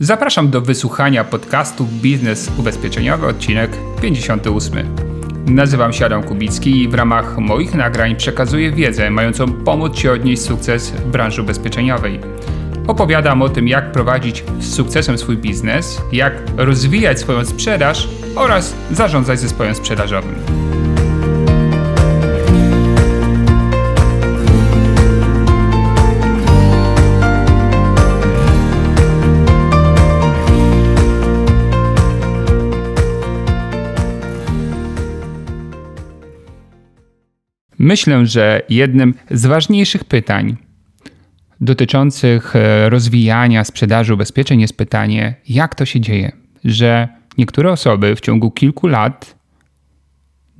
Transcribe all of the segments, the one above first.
Zapraszam do wysłuchania podcastu Biznes Ubezpieczeniowy, odcinek 58. Nazywam się Adam Kubicki i w ramach moich nagrań przekazuję wiedzę mającą pomóc Ci odnieść sukces w branży ubezpieczeniowej. Opowiadam o tym, jak prowadzić z sukcesem swój biznes, jak rozwijać swoją sprzedaż oraz zarządzać zespołem sprzedażowym. Myślę, że jednym z ważniejszych pytań dotyczących e, rozwijania sprzedaży ubezpieczeń jest pytanie, jak to się dzieje, że niektóre osoby w ciągu kilku lat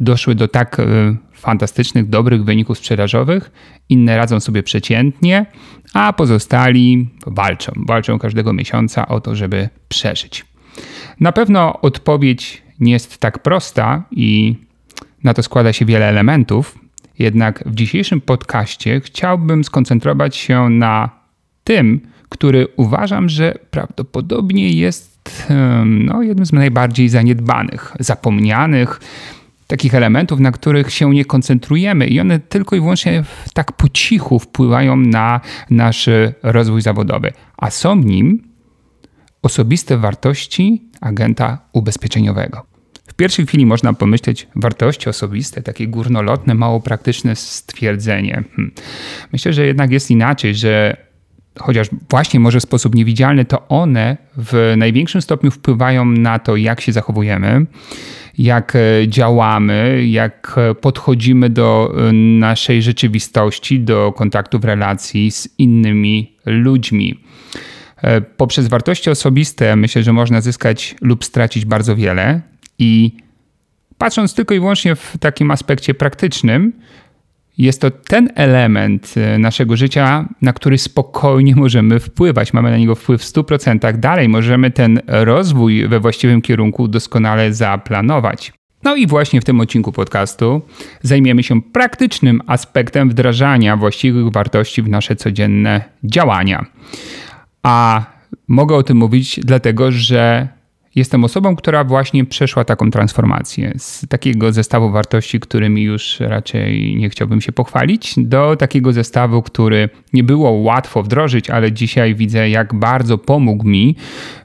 doszły do tak e, fantastycznych, dobrych wyników sprzedażowych, inne radzą sobie przeciętnie, a pozostali walczą. Walczą każdego miesiąca o to, żeby przeżyć. Na pewno odpowiedź nie jest tak prosta i na to składa się wiele elementów, jednak w dzisiejszym podcaście chciałbym skoncentrować się na tym, który uważam, że prawdopodobnie jest no, jednym z najbardziej zaniedbanych, zapomnianych, takich elementów, na których się nie koncentrujemy i one tylko i wyłącznie tak po cichu wpływają na nasz rozwój zawodowy. A są nim osobiste wartości agenta ubezpieczeniowego pierwszej chwili można pomyśleć wartości osobiste, takie górnolotne, mało praktyczne stwierdzenie. Hmm. Myślę, że jednak jest inaczej, że chociaż właśnie może w sposób niewidzialny, to one w największym stopniu wpływają na to, jak się zachowujemy, jak e, działamy, jak podchodzimy do e, naszej rzeczywistości, do kontaktu w relacji z innymi ludźmi. E, poprzez wartości osobiste myślę, że można zyskać lub stracić bardzo wiele. I patrząc tylko i wyłącznie w takim aspekcie praktycznym, jest to ten element e, naszego życia, na który spokojnie możemy wpływać. Mamy na niego wpływ w 100%. Dalej możemy ten rozwój we właściwym kierunku doskonale zaplanować. No i właśnie w tym odcinku podcastu zajmiemy się praktycznym aspektem wdrażania właściwych wartości w nasze codzienne działania. A mogę o tym mówić dlatego, że Jestem osobą, która właśnie przeszła taką transformację z takiego zestawu wartości, którymi już raczej nie chciałbym się pochwalić, do takiego zestawu, który nie było łatwo wdrożyć, ale dzisiaj widzę, jak bardzo pomógł mi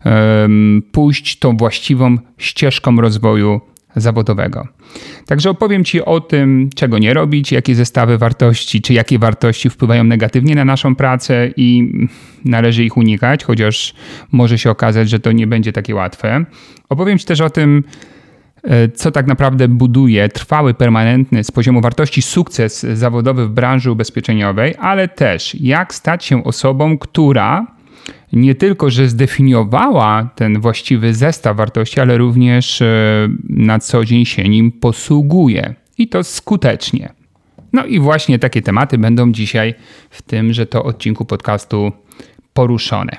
um, pójść tą właściwą ścieżką rozwoju zawodowego. Także opowiem Ci o tym, czego nie robić, jakie zestawy wartości, czy jakie wartości wpływają negatywnie na naszą pracę i należy ich unikać, chociaż może się okazać, że to nie będzie takie łatwe. Opowiem Ci też o tym, e, co tak naprawdę buduje trwały, permanentny z poziomu wartości sukces zawodowy w branży ubezpieczeniowej, ale też jak stać się osobą, która nie tylko, że zdefiniowała ten właściwy zestaw wartości, ale również e, na co dzień się nim posługuje i to skutecznie. No i właśnie takie tematy będą dzisiaj w tymże to odcinku podcastu poruszone.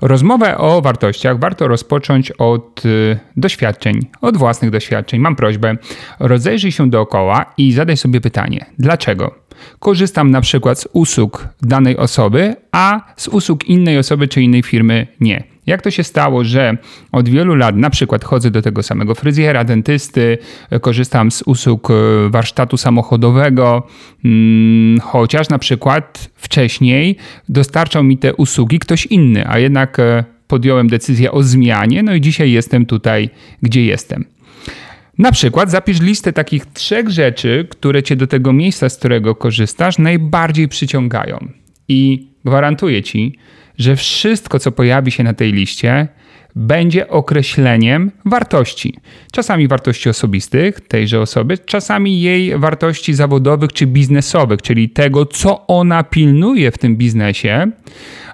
Rozmowę o wartościach warto rozpocząć od e, doświadczeń, od własnych doświadczeń. Mam prośbę, rozejrzyj się dookoła i zadaj sobie pytanie: dlaczego? korzystam na przykład z usług danej osoby, a z usług innej osoby czy innej firmy nie. Jak to się stało, że od wielu lat na przykład chodzę do tego samego fryzjera, dentysty, korzystam z usług e, warsztatu samochodowego, hmm, chociaż na przykład wcześniej dostarczał mi te usługi ktoś inny, a jednak e, podjąłem decyzję o zmianie, no i dzisiaj jestem tutaj, gdzie jestem. Na przykład zapisz listę takich trzech rzeczy, które cię do tego miejsca, z którego korzystasz, najbardziej przyciągają. I gwarantuję ci, że wszystko, co pojawi się na tej liście, będzie określeniem wartości. Czasami wartości osobistych tejże osoby, czasami jej wartości zawodowych czy biznesowych, czyli tego, co ona pilnuje w tym biznesie,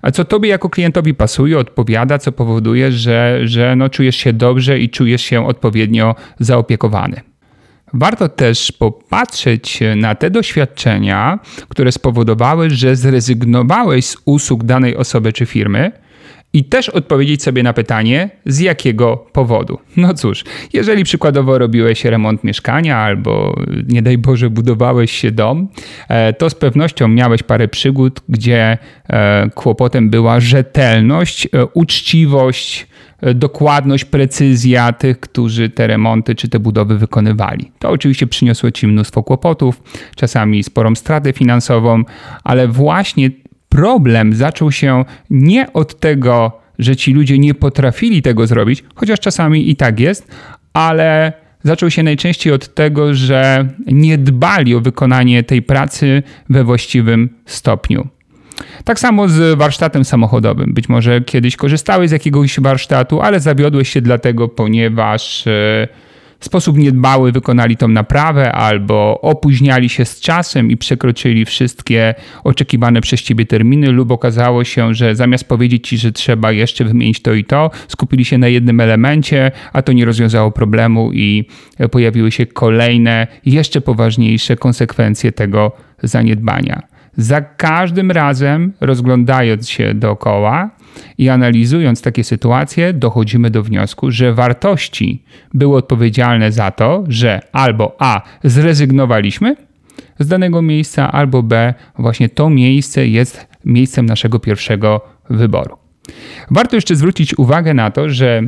a co tobie jako klientowi pasuje, odpowiada, co powoduje, że, że no, czujesz się dobrze i czujesz się odpowiednio zaopiekowany. Warto też popatrzeć na te doświadczenia, które spowodowały, że zrezygnowałeś z usług danej osoby czy firmy i też odpowiedzieć sobie na pytanie, z jakiego powodu. No cóż, jeżeli przykładowo robiłeś remont mieszkania albo nie daj Boże budowałeś się dom, e, to z pewnością miałeś parę przygód, gdzie e, kłopotem była rzetelność, e, uczciwość, dokładność, precyzja tych, którzy te remonty czy te budowy wykonywali. To oczywiście przyniosło ci mnóstwo kłopotów, czasami sporą stratę finansową, ale właśnie problem zaczął się nie od tego, że ci ludzie nie potrafili tego zrobić, chociaż czasami i tak jest, ale zaczął się najczęściej od tego, że nie dbali o wykonanie tej pracy we właściwym stopniu. Tak samo z warsztatem samochodowym. Być może kiedyś korzystałeś z jakiegoś warsztatu, ale zawiodłeś się dlatego, ponieważ e, w sposób niedbały wykonali tą naprawę albo opóźniali się z czasem i przekroczyli wszystkie oczekiwane przez ciebie terminy, lub okazało się, że zamiast powiedzieć ci, że trzeba jeszcze wymienić to i to, skupili się na jednym elemencie, a to nie rozwiązało problemu i pojawiły się kolejne, jeszcze poważniejsze konsekwencje tego zaniedbania. Za każdym razem, rozglądając się dookoła i analizując takie sytuacje, dochodzimy do wniosku, że wartości były odpowiedzialne za to, że albo A zrezygnowaliśmy z danego miejsca, albo B właśnie to miejsce jest miejscem naszego pierwszego wyboru. Warto jeszcze zwrócić uwagę na to, że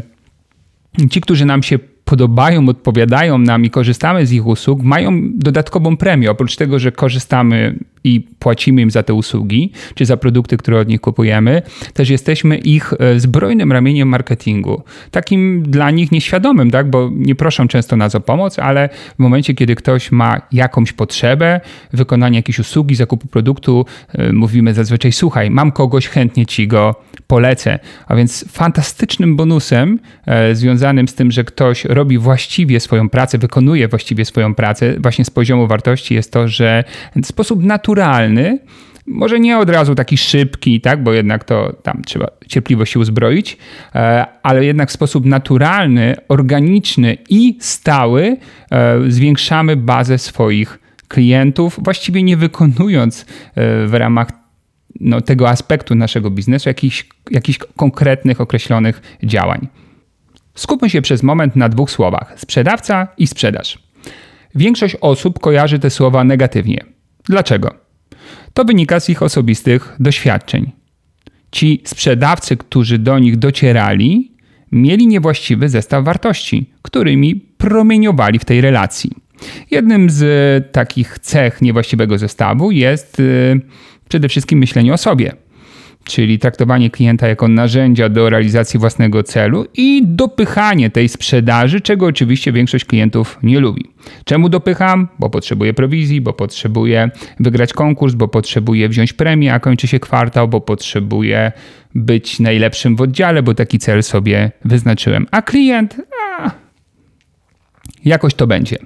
ci, którzy nam się podobają, odpowiadają nam i korzystamy z ich usług, mają dodatkową premię. Oprócz tego, że korzystamy i płacimy im za te usługi, czy za produkty, które od nich kupujemy, też jesteśmy ich e, zbrojnym ramieniem marketingu. Takim dla nich nieświadomym, tak? bo nie proszą często nas o pomoc, ale w momencie, kiedy ktoś ma jakąś potrzebę, wykonania jakiejś usługi, zakupu produktu, e, mówimy zazwyczaj: Słuchaj, mam kogoś, chętnie ci go polecę. A więc fantastycznym bonusem e, związanym z tym, że ktoś robi właściwie swoją pracę, wykonuje właściwie swoją pracę, właśnie z poziomu wartości, jest to, że w sposób naturalny, może nie od razu taki szybki, tak, bo jednak to tam trzeba cierpliwość się uzbroić, e, ale jednak w sposób naturalny, organiczny i stały e, zwiększamy bazę swoich klientów, właściwie nie wykonując w ramach no, tego aspektu naszego biznesu, jakichś, jakichś konkretnych, określonych działań. Skupmy się przez moment na dwóch słowach: sprzedawca i sprzedaż. Większość osób kojarzy te słowa negatywnie. Dlaczego? To wynika z ich osobistych doświadczeń. Ci sprzedawcy, którzy do nich docierali, mieli niewłaściwy zestaw wartości, którymi promieniowali w tej relacji. Jednym z takich cech niewłaściwego zestawu jest y, przede wszystkim myślenie o sobie, czyli traktowanie klienta jako narzędzia do realizacji własnego celu i dopychanie tej sprzedaży, czego oczywiście większość klientów nie lubi. Czemu dopycham? Bo potrzebuję prowizji, bo potrzebuję wygrać konkurs, bo potrzebuję wziąć premię, a kończy się kwartał, bo potrzebuję być najlepszym w oddziale, bo taki cel sobie wyznaczyłem. A klient, a, jakoś to będzie.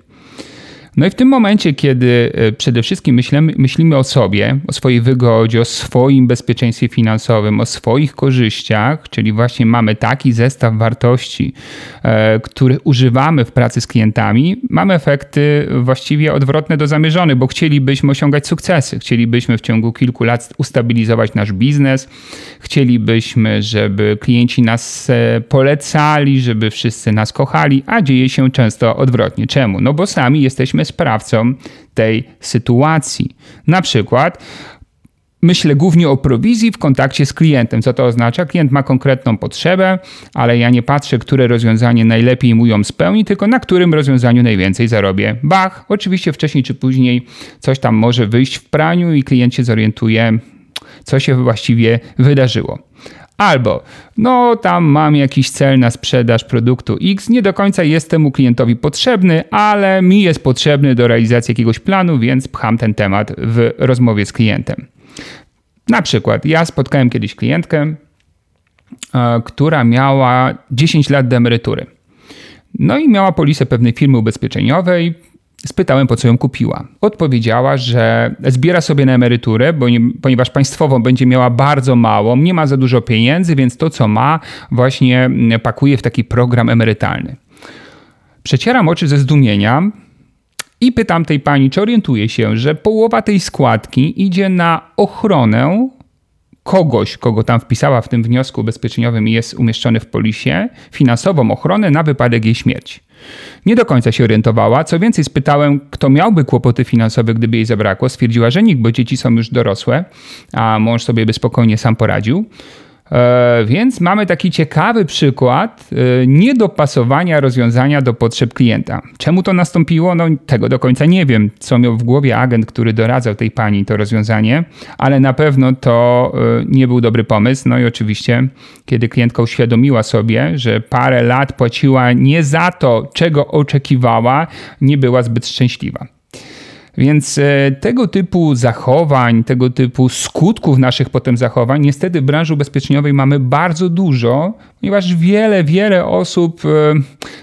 No i w tym momencie, kiedy e, przede wszystkim myślimy, myślimy o sobie, o swojej wygodzie, o swoim bezpieczeństwie finansowym, o swoich korzyściach, czyli właśnie mamy taki zestaw wartości, e, który używamy w pracy z klientami, mamy efekty właściwie odwrotne do zamierzonych, bo chcielibyśmy osiągać sukcesy, chcielibyśmy w ciągu kilku lat ustabilizować nasz biznes, chcielibyśmy, żeby klienci nas e, polecali, żeby wszyscy nas kochali, a dzieje się często odwrotnie. Czemu? No bo sami jesteśmy sprawcą tej sytuacji. Na przykład myślę głównie o prowizji w kontakcie z klientem. Co to oznacza? Klient ma konkretną potrzebę, ale ja nie patrzę, które rozwiązanie najlepiej mu ją spełni, tylko na którym rozwiązaniu najwięcej zarobię. Bach, oczywiście wcześniej czy później coś tam może wyjść w praniu i klient się zorientuje, co się właściwie wydarzyło. Albo, no tam mam jakiś cel na sprzedaż produktu X, nie do końca jest temu klientowi potrzebny, ale mi jest potrzebny do realizacji jakiegoś planu, więc pcham ten temat w rozmowie z klientem. Na przykład, ja spotkałem kiedyś klientkę, e, która miała 10 lat do emerytury. No i miała polisę pewnej firmy ubezpieczeniowej, Spytałem, po co ją kupiła. Odpowiedziała, że zbiera sobie na emeryturę, bo nie, ponieważ państwową będzie miała bardzo mało, nie ma za dużo pieniędzy, więc to, co ma, właśnie pakuje w taki program emerytalny. Przecieram oczy ze zdumienia i pytam tej pani, czy orientuje się, że połowa tej składki idzie na ochronę kogoś, kogo tam wpisała w tym wniosku ubezpieczeniowym i jest umieszczony w polisie, finansową ochronę na wypadek jej śmierci. Nie do końca się orientowała. Co więcej, spytałem, kto miałby kłopoty finansowe, gdyby jej zabrakło. Stwierdziła, że nikt, bo dzieci są już dorosłe, a mąż sobie by spokojnie sam poradził. E, więc mamy taki ciekawy przykład e, niedopasowania rozwiązania do potrzeb klienta. Czemu to nastąpiło? No tego do końca nie wiem, co miał w głowie agent, który doradzał tej pani to rozwiązanie, ale na pewno to e, nie był dobry pomysł. No i oczywiście, kiedy klientka uświadomiła sobie, że parę lat płaciła nie za to, czego oczekiwała, nie była zbyt szczęśliwa. Więc e, tego typu zachowań, tego typu skutków naszych potem zachowań, niestety w branży ubezpieczeniowej mamy bardzo dużo, ponieważ wiele, wiele osób e,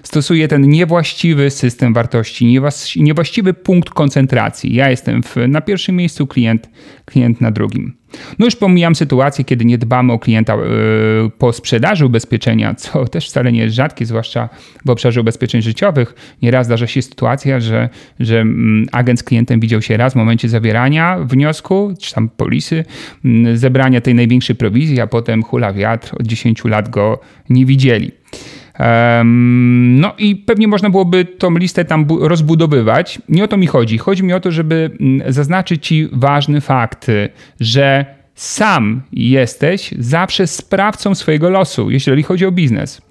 stosuje ten niewłaściwy system wartości, niewłaściwy punkt koncentracji. Ja jestem w, na pierwszym miejscu, klient, klient na drugim. No już pomijam sytuację, kiedy nie dbamy o klienta e, po sprzedaży ubezpieczenia, co też wcale nie jest rzadkie, zwłaszcza w obszarze ubezpieczeń życiowych. Nieraz zdarza się sytuacja, że, że mm, agent z klientem widział się raz w momencie zawierania wniosku, czy tam polisy, mm, zebrania tej największej prowizji, a potem hula wiatr, od 10 lat go nie widzieli. No i pewnie można byłoby tą listę tam rozbudowywać. Nie o to mi chodzi. Chodzi mi o to, żeby mm, zaznaczyć Ci ważny fakt, że sam jesteś zawsze sprawcą swojego losu, jeżeli chodzi o biznes.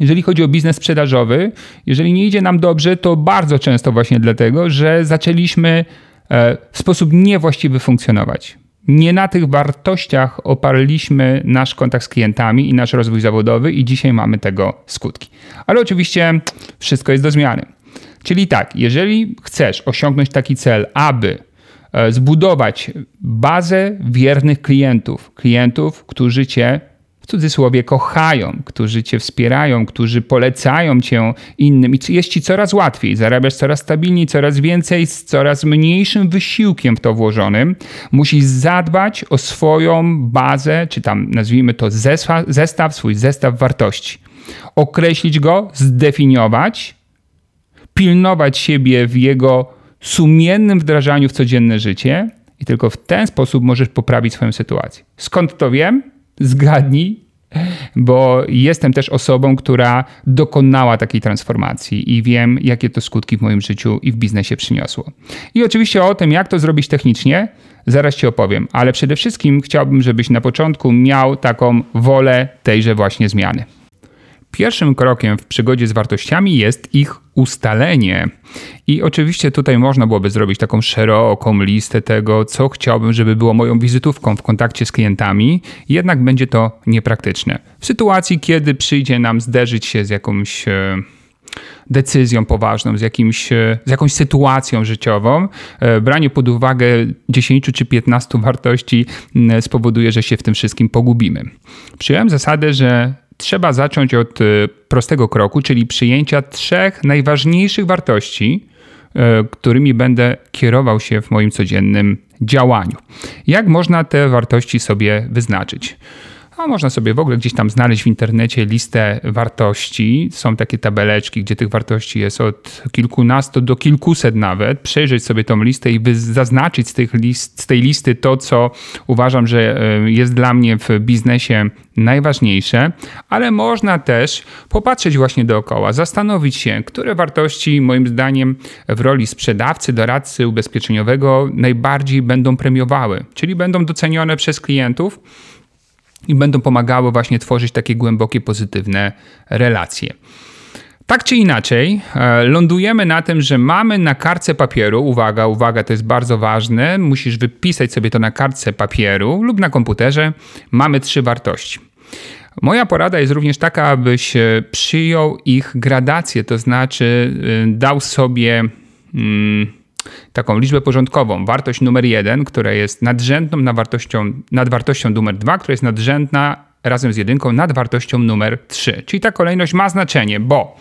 Jeżeli chodzi o biznes sprzedażowy, jeżeli nie idzie nam dobrze, to bardzo często właśnie dlatego, że zaczęliśmy e, w sposób niewłaściwy funkcjonować nie na tych wartościach oparliśmy nasz kontakt z klientami i nasz rozwój zawodowy, i dzisiaj mamy tego skutki. Ale oczywiście wszystko jest do zmiany. Czyli tak, jeżeli chcesz osiągnąć taki cel, aby e, zbudować bazę wiernych klientów, klientów, którzy cię w cudzysłowie kochają, którzy cię wspierają, którzy polecają cię innym i jest ci coraz łatwiej, zarabiasz coraz stabilniej, coraz więcej, z coraz mniejszym wysiłkiem w to włożonym. Musisz zadbać o swoją bazę, czy tam nazwijmy to zestaw, zestaw swój zestaw wartości. Określić go, zdefiniować, pilnować siebie w jego sumiennym wdrażaniu w codzienne życie i tylko w ten sposób możesz poprawić swoją sytuację. Skąd to wiem? Zgadnij, bo jestem też osobą, która dokonała takiej transformacji i wiem, jakie to skutki w moim życiu i w biznesie przyniosło. I oczywiście o tym, jak to zrobić technicznie, zaraz Ci opowiem, ale przede wszystkim chciałbym, żebyś na początku miał taką wolę tejże właśnie zmiany. Pierwszym krokiem w przygodzie z wartościami jest ich ustalenie. I oczywiście tutaj można byłoby zrobić taką szeroką listę tego, co chciałbym, żeby było moją wizytówką w kontakcie z klientami, jednak będzie to niepraktyczne. W sytuacji, kiedy przyjdzie nam zderzyć się z jakąś e, decyzją poważną, z, jakimś, e, z jakąś sytuacją życiową, e, branie pod uwagę 10 czy 15 wartości spowoduje, że się w tym wszystkim pogubimy. Przyjąłem zasadę, że trzeba zacząć od e, prostego kroku, czyli przyjęcia trzech najważniejszych wartości, e, którymi będę kierował się w moim codziennym działaniu. Jak można te wartości sobie wyznaczyć? A można sobie w ogóle gdzieś tam znaleźć w internecie listę wartości. Są takie tabeleczki, gdzie tych wartości jest od kilkunastu do kilkuset nawet. Przejrzeć sobie tą listę i zaznaczyć z, tych list, z tej listy to, co uważam, że e, jest dla mnie w biznesie najważniejsze, ale można też popatrzeć właśnie dookoła, zastanowić się, które wartości moim zdaniem w roli sprzedawcy, doradcy ubezpieczeniowego najbardziej będą premiowały, czyli będą docenione przez klientów i będą pomagały właśnie tworzyć takie głębokie, pozytywne relacje. Tak czy inaczej, e, lądujemy na tym, że mamy na kartce papieru, uwaga, uwaga, to jest bardzo ważne, musisz wypisać sobie to na kartce papieru lub na komputerze, mamy trzy wartości. Moja porada jest również taka, abyś e, przyjął ich gradację, to znaczy e, dał sobie. Hmm, taką liczbę porządkową, wartość numer jeden, która jest nadrzędną nad wartością, nad wartością numer dwa, która jest nadrzędna razem z jedynką nad wartością numer 3. Czyli ta kolejność ma znaczenie, bo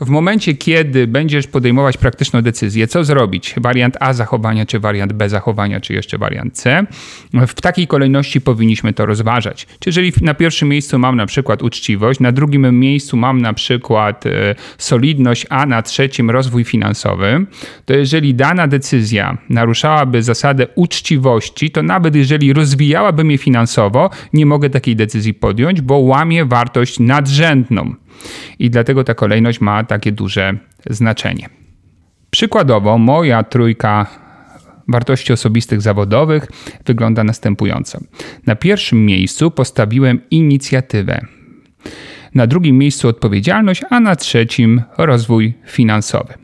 w momencie, kiedy będziesz podejmować praktyczną decyzję, co zrobić, wariant A zachowania, czy wariant B zachowania, czy jeszcze wariant C, w takiej kolejności powinniśmy to rozważać. Czyli jeżeli na pierwszym miejscu mam na przykład uczciwość, na drugim miejscu mam na przykład e, solidność, a na trzecim rozwój finansowy, to jeżeli dana decyzja naruszałaby zasadę uczciwości, to nawet jeżeli rozwijałaby mnie finansowo, nie mogę takiej decyzji podjąć, bo łamie wartość nadrzędną. I dlatego ta kolejność ma takie duże znaczenie. Przykładowo, moja trójka wartości osobistych zawodowych wygląda następująco. Na pierwszym miejscu postawiłem inicjatywę. Na drugim miejscu odpowiedzialność, a na trzecim rozwój finansowy.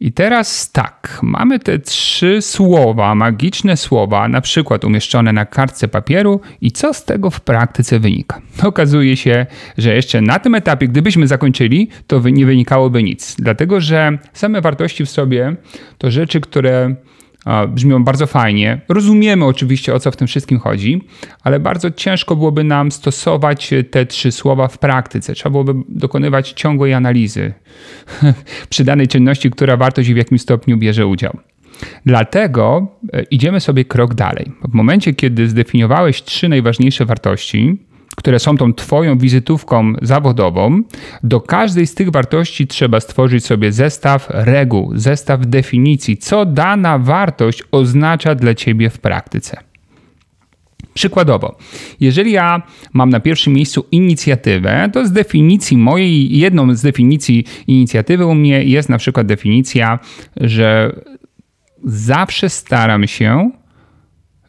I teraz tak, mamy te trzy słowa, magiczne słowa, na przykład umieszczone na kartce papieru, i co z tego w praktyce wynika? Okazuje się, że jeszcze na tym etapie, gdybyśmy zakończyli, to nie wynikałoby nic, dlatego że same wartości w sobie to rzeczy, które brzmią bardzo fajnie. Rozumiemy oczywiście o co w tym wszystkim chodzi, ale bardzo ciężko byłoby nam stosować te trzy słowa w praktyce. Trzeba byłoby dokonywać ciągłej analizy przy danej czynności, która wartość i w jakim stopniu bierze udział. Dlatego e, idziemy sobie krok dalej. W momencie, kiedy zdefiniowałeś trzy najważniejsze wartości, które są tą Twoją wizytówką zawodową, do każdej z tych wartości trzeba stworzyć sobie zestaw reguł, zestaw definicji, co dana wartość oznacza dla Ciebie w praktyce. Przykładowo, jeżeli ja mam na pierwszym miejscu inicjatywę, to z definicji mojej, jedną z definicji inicjatywy u mnie jest na przykład definicja, że zawsze staram się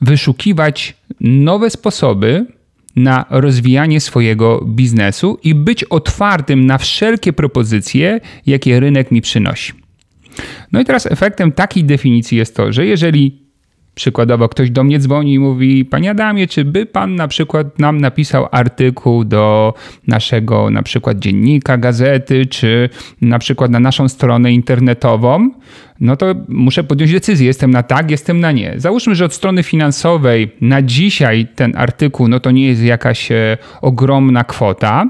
wyszukiwać nowe sposoby na rozwijanie swojego biznesu i być otwartym na wszelkie propozycje, jakie rynek mi przynosi. No i teraz efektem takiej definicji jest to, że jeżeli Przykładowo ktoś do mnie dzwoni i mówi: Panie Adamie, czy by pan na przykład nam napisał artykuł do naszego na przykład dziennika, gazety, czy na przykład na naszą stronę internetową? No to muszę podjąć decyzję. Jestem na tak, jestem na nie. Załóżmy, że od strony finansowej na dzisiaj ten artykuł no to nie jest jakaś e, ogromna kwota,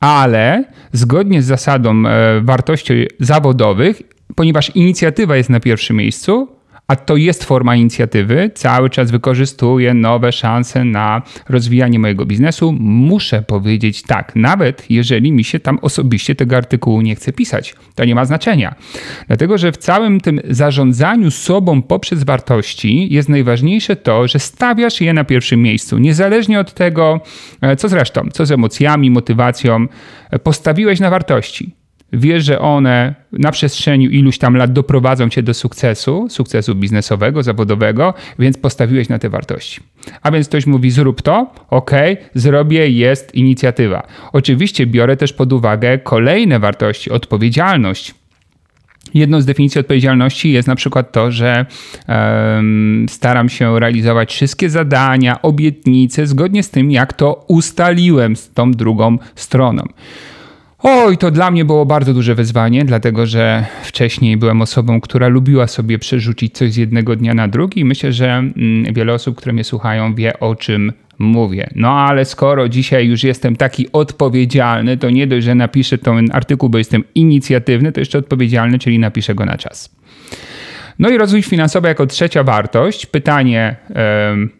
ale zgodnie z zasadą e, wartości zawodowych, ponieważ inicjatywa jest na pierwszym miejscu, a to jest forma inicjatywy, cały czas wykorzystuję nowe szanse na rozwijanie mojego biznesu, muszę powiedzieć tak, nawet jeżeli mi się tam osobiście tego artykułu nie chce pisać. To nie ma znaczenia. Dlatego, że w całym tym zarządzaniu sobą poprzez wartości jest najważniejsze to, że stawiasz je na pierwszym miejscu. Niezależnie od tego, e, co zresztą, co z emocjami, motywacją, e, postawiłeś na wartości wiesz, że one na przestrzeni iluś tam lat doprowadzą cię do sukcesu, sukcesu biznesowego, zawodowego, więc postawiłeś na te wartości. A więc ktoś mówi, zrób to, ok, zrobię, jest inicjatywa. Oczywiście biorę też pod uwagę kolejne wartości, odpowiedzialność. Jedną z definicji odpowiedzialności jest na przykład to, że um, staram się realizować wszystkie zadania, obietnice zgodnie z tym, jak to ustaliłem z tą drugą stroną. Oj, to dla mnie było bardzo duże wyzwanie, dlatego że wcześniej byłem osobą, która lubiła sobie przerzucić coś z jednego dnia na drugi. Myślę, że mm, wiele osób, które mnie słuchają, wie o czym mówię. No ale skoro dzisiaj już jestem taki odpowiedzialny, to nie dość, że napiszę ten artykuł, bo jestem inicjatywny, to jeszcze odpowiedzialny, czyli napiszę go na czas. No i rozwój finansowy jako trzecia wartość. Pytanie. Yy,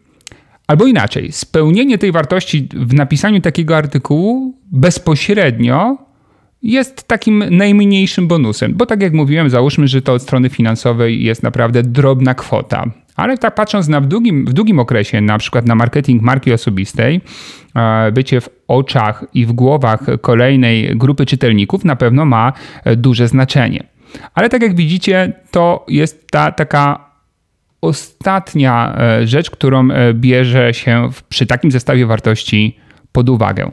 Albo inaczej, spełnienie tej wartości w napisaniu takiego artykułu bezpośrednio jest takim najmniejszym bonusem, bo tak jak mówiłem, załóżmy, że to od strony finansowej jest naprawdę drobna kwota. Ale tak patrząc na w długim, w długim okresie, na przykład na marketing marki osobistej, e, bycie w oczach i w głowach kolejnej grupy czytelników na pewno ma e, duże znaczenie. Ale tak jak widzicie, to jest ta taka ostatnia e, rzecz, którą bierze się przy takim zestawie wartości pod uwagę.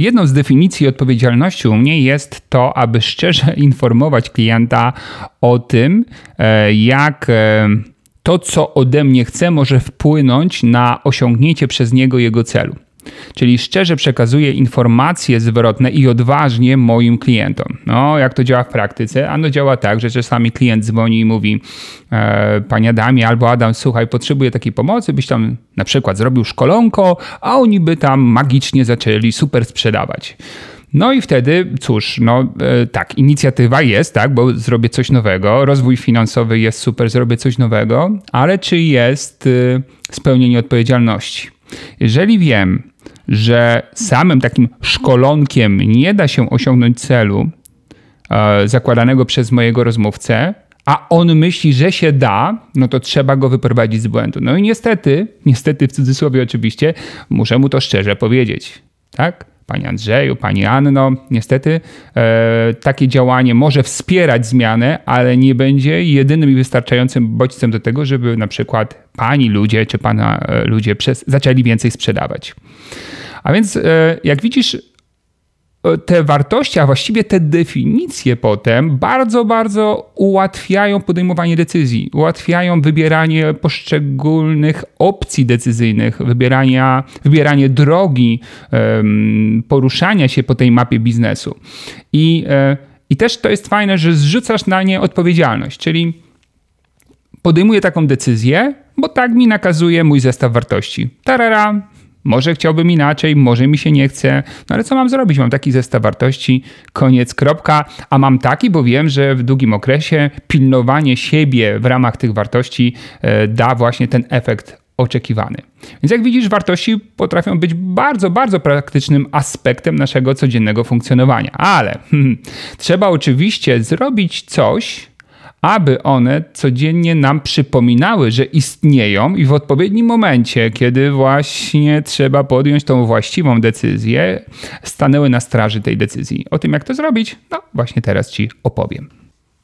Jedną z definicji odpowiedzialności u mnie jest to, aby szczerze informować klienta o tym, e, jak e, to, co ode mnie chce, może wpłynąć na osiągnięcie przez niego jego celu. Czyli szczerze przekazuję informacje zwrotne i odważnie moim klientom. No, jak to działa w praktyce? Ano działa tak, że czasami klient dzwoni i mówi e, Panie Adamie albo Adam, słuchaj, potrzebuję takiej pomocy, byś tam na przykład zrobił szkolonko, a oni by tam magicznie zaczęli super sprzedawać. No i wtedy, cóż, no e, tak, inicjatywa jest, tak, bo zrobię coś nowego, rozwój finansowy jest super, zrobię coś nowego, ale czy jest e, spełnienie odpowiedzialności? Jeżeli wiem, że samym takim szkolonkiem nie da się osiągnąć celu e, zakładanego przez mojego rozmówcę, a on myśli, że się da, no to trzeba go wyprowadzić z błędu. No i niestety, niestety w cudzysłowie oczywiście, muszę mu to szczerze powiedzieć. Tak? Panie Andrzeju, Pani Anno, niestety e, takie działanie może wspierać zmianę, ale nie będzie jedynym i wystarczającym bodźcem do tego, żeby na przykład Pani ludzie czy Pana e, ludzie przez, zaczęli więcej sprzedawać. A więc e, jak widzisz, te wartości, a właściwie te definicje potem bardzo, bardzo ułatwiają podejmowanie decyzji, ułatwiają wybieranie poszczególnych opcji decyzyjnych, wybierania, wybieranie drogi, poruszania się po tej mapie biznesu. I, e, I też to jest fajne, że zrzucasz na nie odpowiedzialność, czyli podejmuję taką decyzję, bo tak mi nakazuje mój zestaw wartości. Tarara, może chciałbym inaczej, może mi się nie chce, no ale co mam zrobić? Mam taki zestaw wartości, koniec, kropka, a mam taki, bo wiem, że w długim okresie pilnowanie siebie w ramach tych wartości e, da właśnie ten efekt oczekiwany. Więc jak widzisz, wartości potrafią być bardzo, bardzo praktycznym aspektem naszego codziennego funkcjonowania, ale hmm, trzeba oczywiście zrobić coś, aby one codziennie nam przypominały, że istnieją i w odpowiednim momencie, kiedy właśnie trzeba podjąć tą właściwą decyzję, stanęły na straży tej decyzji. O tym, jak to zrobić, no właśnie teraz Ci opowiem.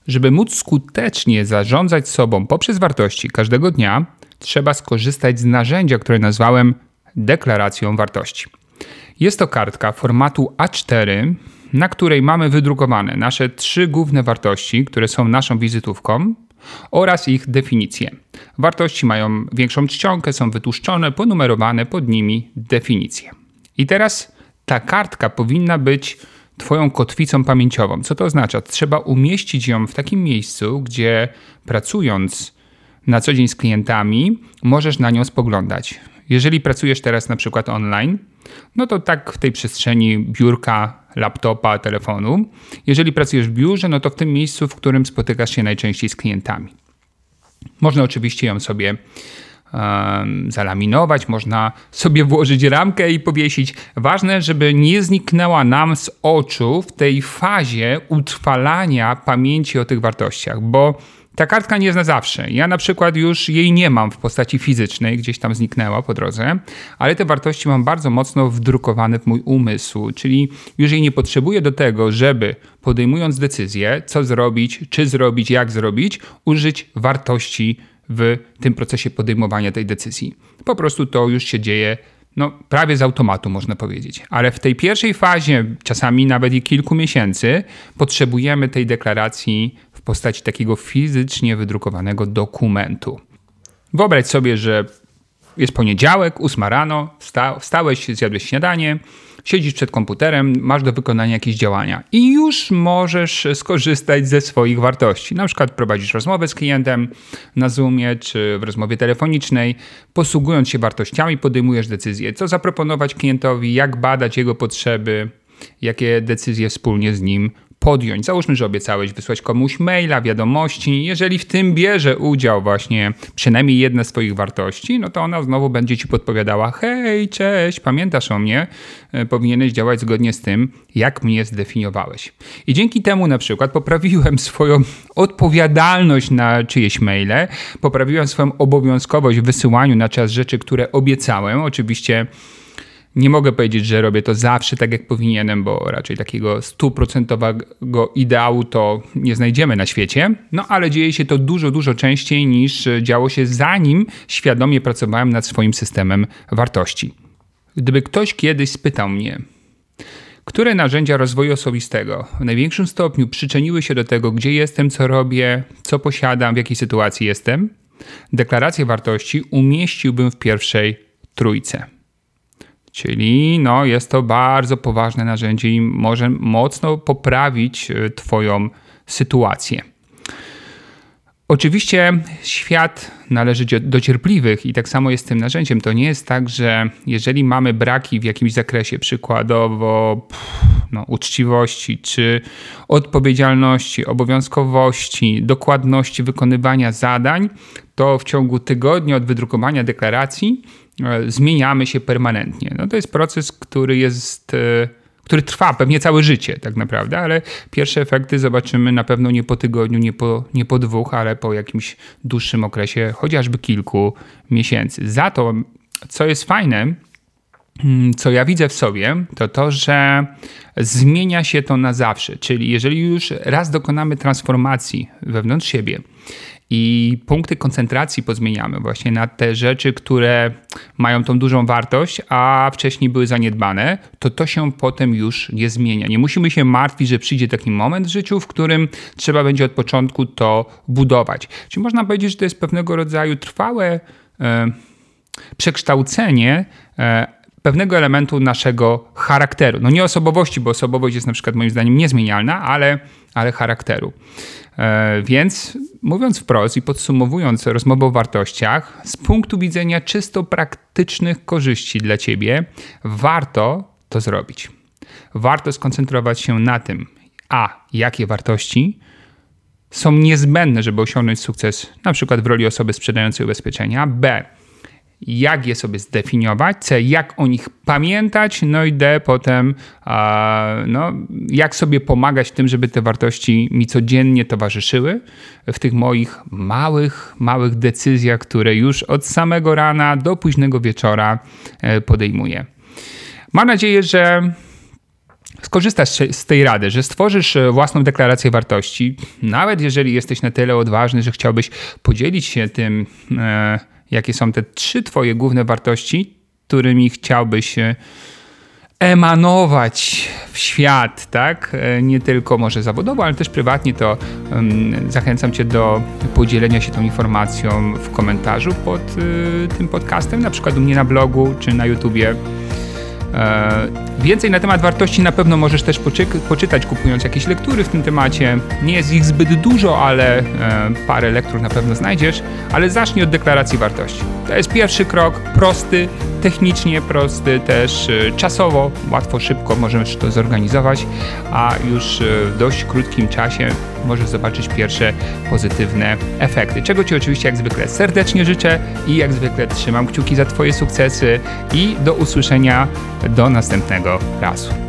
Żeby móc skutecznie zarządzać sobą poprzez wartości każdego dnia, trzeba skorzystać z narzędzia, które nazwałem deklaracją wartości. Jest to kartka formatu A4, na której mamy wydrukowane nasze trzy główne wartości, które są naszą wizytówką oraz ich definicje. Wartości mają większą czcionkę, są wytłuszczone, ponumerowane pod nimi definicje. I teraz ta kartka powinna być Twoją kotwicą pamięciową. Co to oznacza? Trzeba umieścić ją w takim miejscu, gdzie pracując na co dzień z klientami, możesz na nią spoglądać. Jeżeli pracujesz teraz na przykład online, no to tak w tej przestrzeni biurka, laptopa, telefonu. Jeżeli pracujesz w biurze, no to w tym miejscu, w którym spotykasz się najczęściej z klientami. Można oczywiście ją sobie um, zalaminować, można sobie włożyć ramkę i powiesić. Ważne, żeby nie zniknęła nam z oczu w tej fazie utrwalania pamięci o tych wartościach, bo ta kartka nie jest na zawsze. Ja na przykład już jej nie mam w postaci fizycznej, gdzieś tam zniknęła po drodze, ale te wartości mam bardzo mocno wdrukowane w mój umysł, czyli już jej nie potrzebuję do tego, żeby podejmując decyzję, co zrobić, czy zrobić, jak zrobić, użyć wartości w tym procesie podejmowania tej decyzji. Po prostu to już się dzieje no, prawie z automatu, można powiedzieć. Ale w tej pierwszej fazie, czasami nawet i kilku miesięcy, potrzebujemy tej deklaracji w postaci takiego fizycznie wydrukowanego dokumentu. Wyobraź sobie, że jest poniedziałek, ósma rano, wstałeś, zjadłeś śniadanie, siedzisz przed komputerem, masz do wykonania jakieś działania i już możesz skorzystać ze swoich wartości. Na przykład prowadzisz rozmowę z klientem na Zoomie czy w rozmowie telefonicznej, posługując się wartościami, podejmujesz decyzję, co zaproponować klientowi, jak badać jego potrzeby, jakie decyzje wspólnie z nim podjąć. Załóżmy, że obiecałeś wysłać komuś maila, wiadomości. Jeżeli w tym bierze udział właśnie przynajmniej jedna z Twoich wartości, no to ona znowu będzie Ci podpowiadała: hej, cześć, pamiętasz o mnie? E, powinieneś działać zgodnie z tym, jak mnie zdefiniowałeś. I dzięki temu na przykład poprawiłem swoją odpowiadalność na czyjeś maile, poprawiłem swoją obowiązkowość w wysyłaniu na czas rzeczy, które obiecałem. Oczywiście nie mogę powiedzieć, że robię to zawsze tak, jak powinienem, bo raczej takiego stuprocentowego ideału to nie znajdziemy na świecie. No ale dzieje się to dużo, dużo częściej niż działo się zanim świadomie pracowałem nad swoim systemem wartości. Gdyby ktoś kiedyś spytał mnie, które narzędzia rozwoju osobistego w największym stopniu przyczyniły się do tego, gdzie jestem, co robię, co posiadam, w jakiej sytuacji jestem, deklarację wartości umieściłbym w pierwszej trójce. Czyli no, jest to bardzo poważne narzędzie i może mocno poprawić e, Twoją sytuację. Oczywiście świat należy do cierpliwych i tak samo jest z tym narzędziem. To nie jest tak, że jeżeli mamy braki w jakimś zakresie, przykładowo no, uczciwości, czy odpowiedzialności, obowiązkowości, dokładności wykonywania zadań, to w ciągu tygodnia od wydrukowania deklaracji zmieniamy się permanentnie. No, to jest proces, który jest e, który trwa pewnie całe życie tak naprawdę, ale pierwsze efekty zobaczymy na pewno nie po tygodniu, nie po, nie po dwóch, ale po jakimś dłuższym okresie, chociażby kilku miesięcy. Za to, co jest fajne, co ja widzę w sobie, to to, że zmienia się to na zawsze. Czyli jeżeli już raz dokonamy transformacji wewnątrz siebie, i punkty koncentracji pozmieniamy właśnie na te rzeczy, które mają tą dużą wartość, a wcześniej były zaniedbane, to to się potem już nie zmienia. Nie musimy się martwić, że przyjdzie taki moment w życiu, w którym trzeba będzie od początku to budować. Czyli można powiedzieć, że to jest pewnego rodzaju trwałe e, przekształcenie e, pewnego elementu naszego charakteru. No nie osobowości, bo osobowość jest na przykład moim zdaniem niezmienialna, ale, ale charakteru. E, więc mówiąc wprost i podsumowując rozmowę o wartościach, z punktu widzenia czysto praktycznych korzyści dla ciebie, warto to zrobić. Warto skoncentrować się na tym, a jakie wartości są niezbędne, żeby osiągnąć sukces, na przykład w roli osoby sprzedającej ubezpieczenia, b jak je sobie zdefiniować, C, jak o nich pamiętać, no i D, potem no, jak sobie pomagać tym, żeby te wartości mi codziennie towarzyszyły w tych moich małych, małych decyzjach, które już od samego rana do późnego wieczora e, podejmuję. Mam nadzieję, że skorzystasz z tej rady, że stworzysz e, własną deklarację wartości, nawet jeżeli jesteś na tyle odważny, że chciałbyś podzielić się tym e, jakie są te trzy Twoje główne wartości, którymi chciałbyś emanować w świat, tak? E, nie tylko może zawodowo, ale też prywatnie, to um, zachęcam Cię do podzielenia się tą informacją w komentarzu pod y, tym podcastem, na przykład u mnie na blogu czy na YouTubie. E, więcej na temat wartości na pewno możesz też poczytać, kupując jakieś lektury w tym temacie. Nie jest ich zbyt dużo, ale e, parę lektur na pewno znajdziesz. Ale zacznij od deklaracji wartości. To jest pierwszy krok, prosty, technicznie prosty, też e, czasowo, łatwo, szybko możesz to zorganizować, a już w dość krótkim czasie możesz zobaczyć pierwsze pozytywne efekty. Czego Ci oczywiście jak zwykle serdecznie życzę i jak zwykle trzymam kciuki za Twoje sukcesy i do usłyszenia do następnego razu.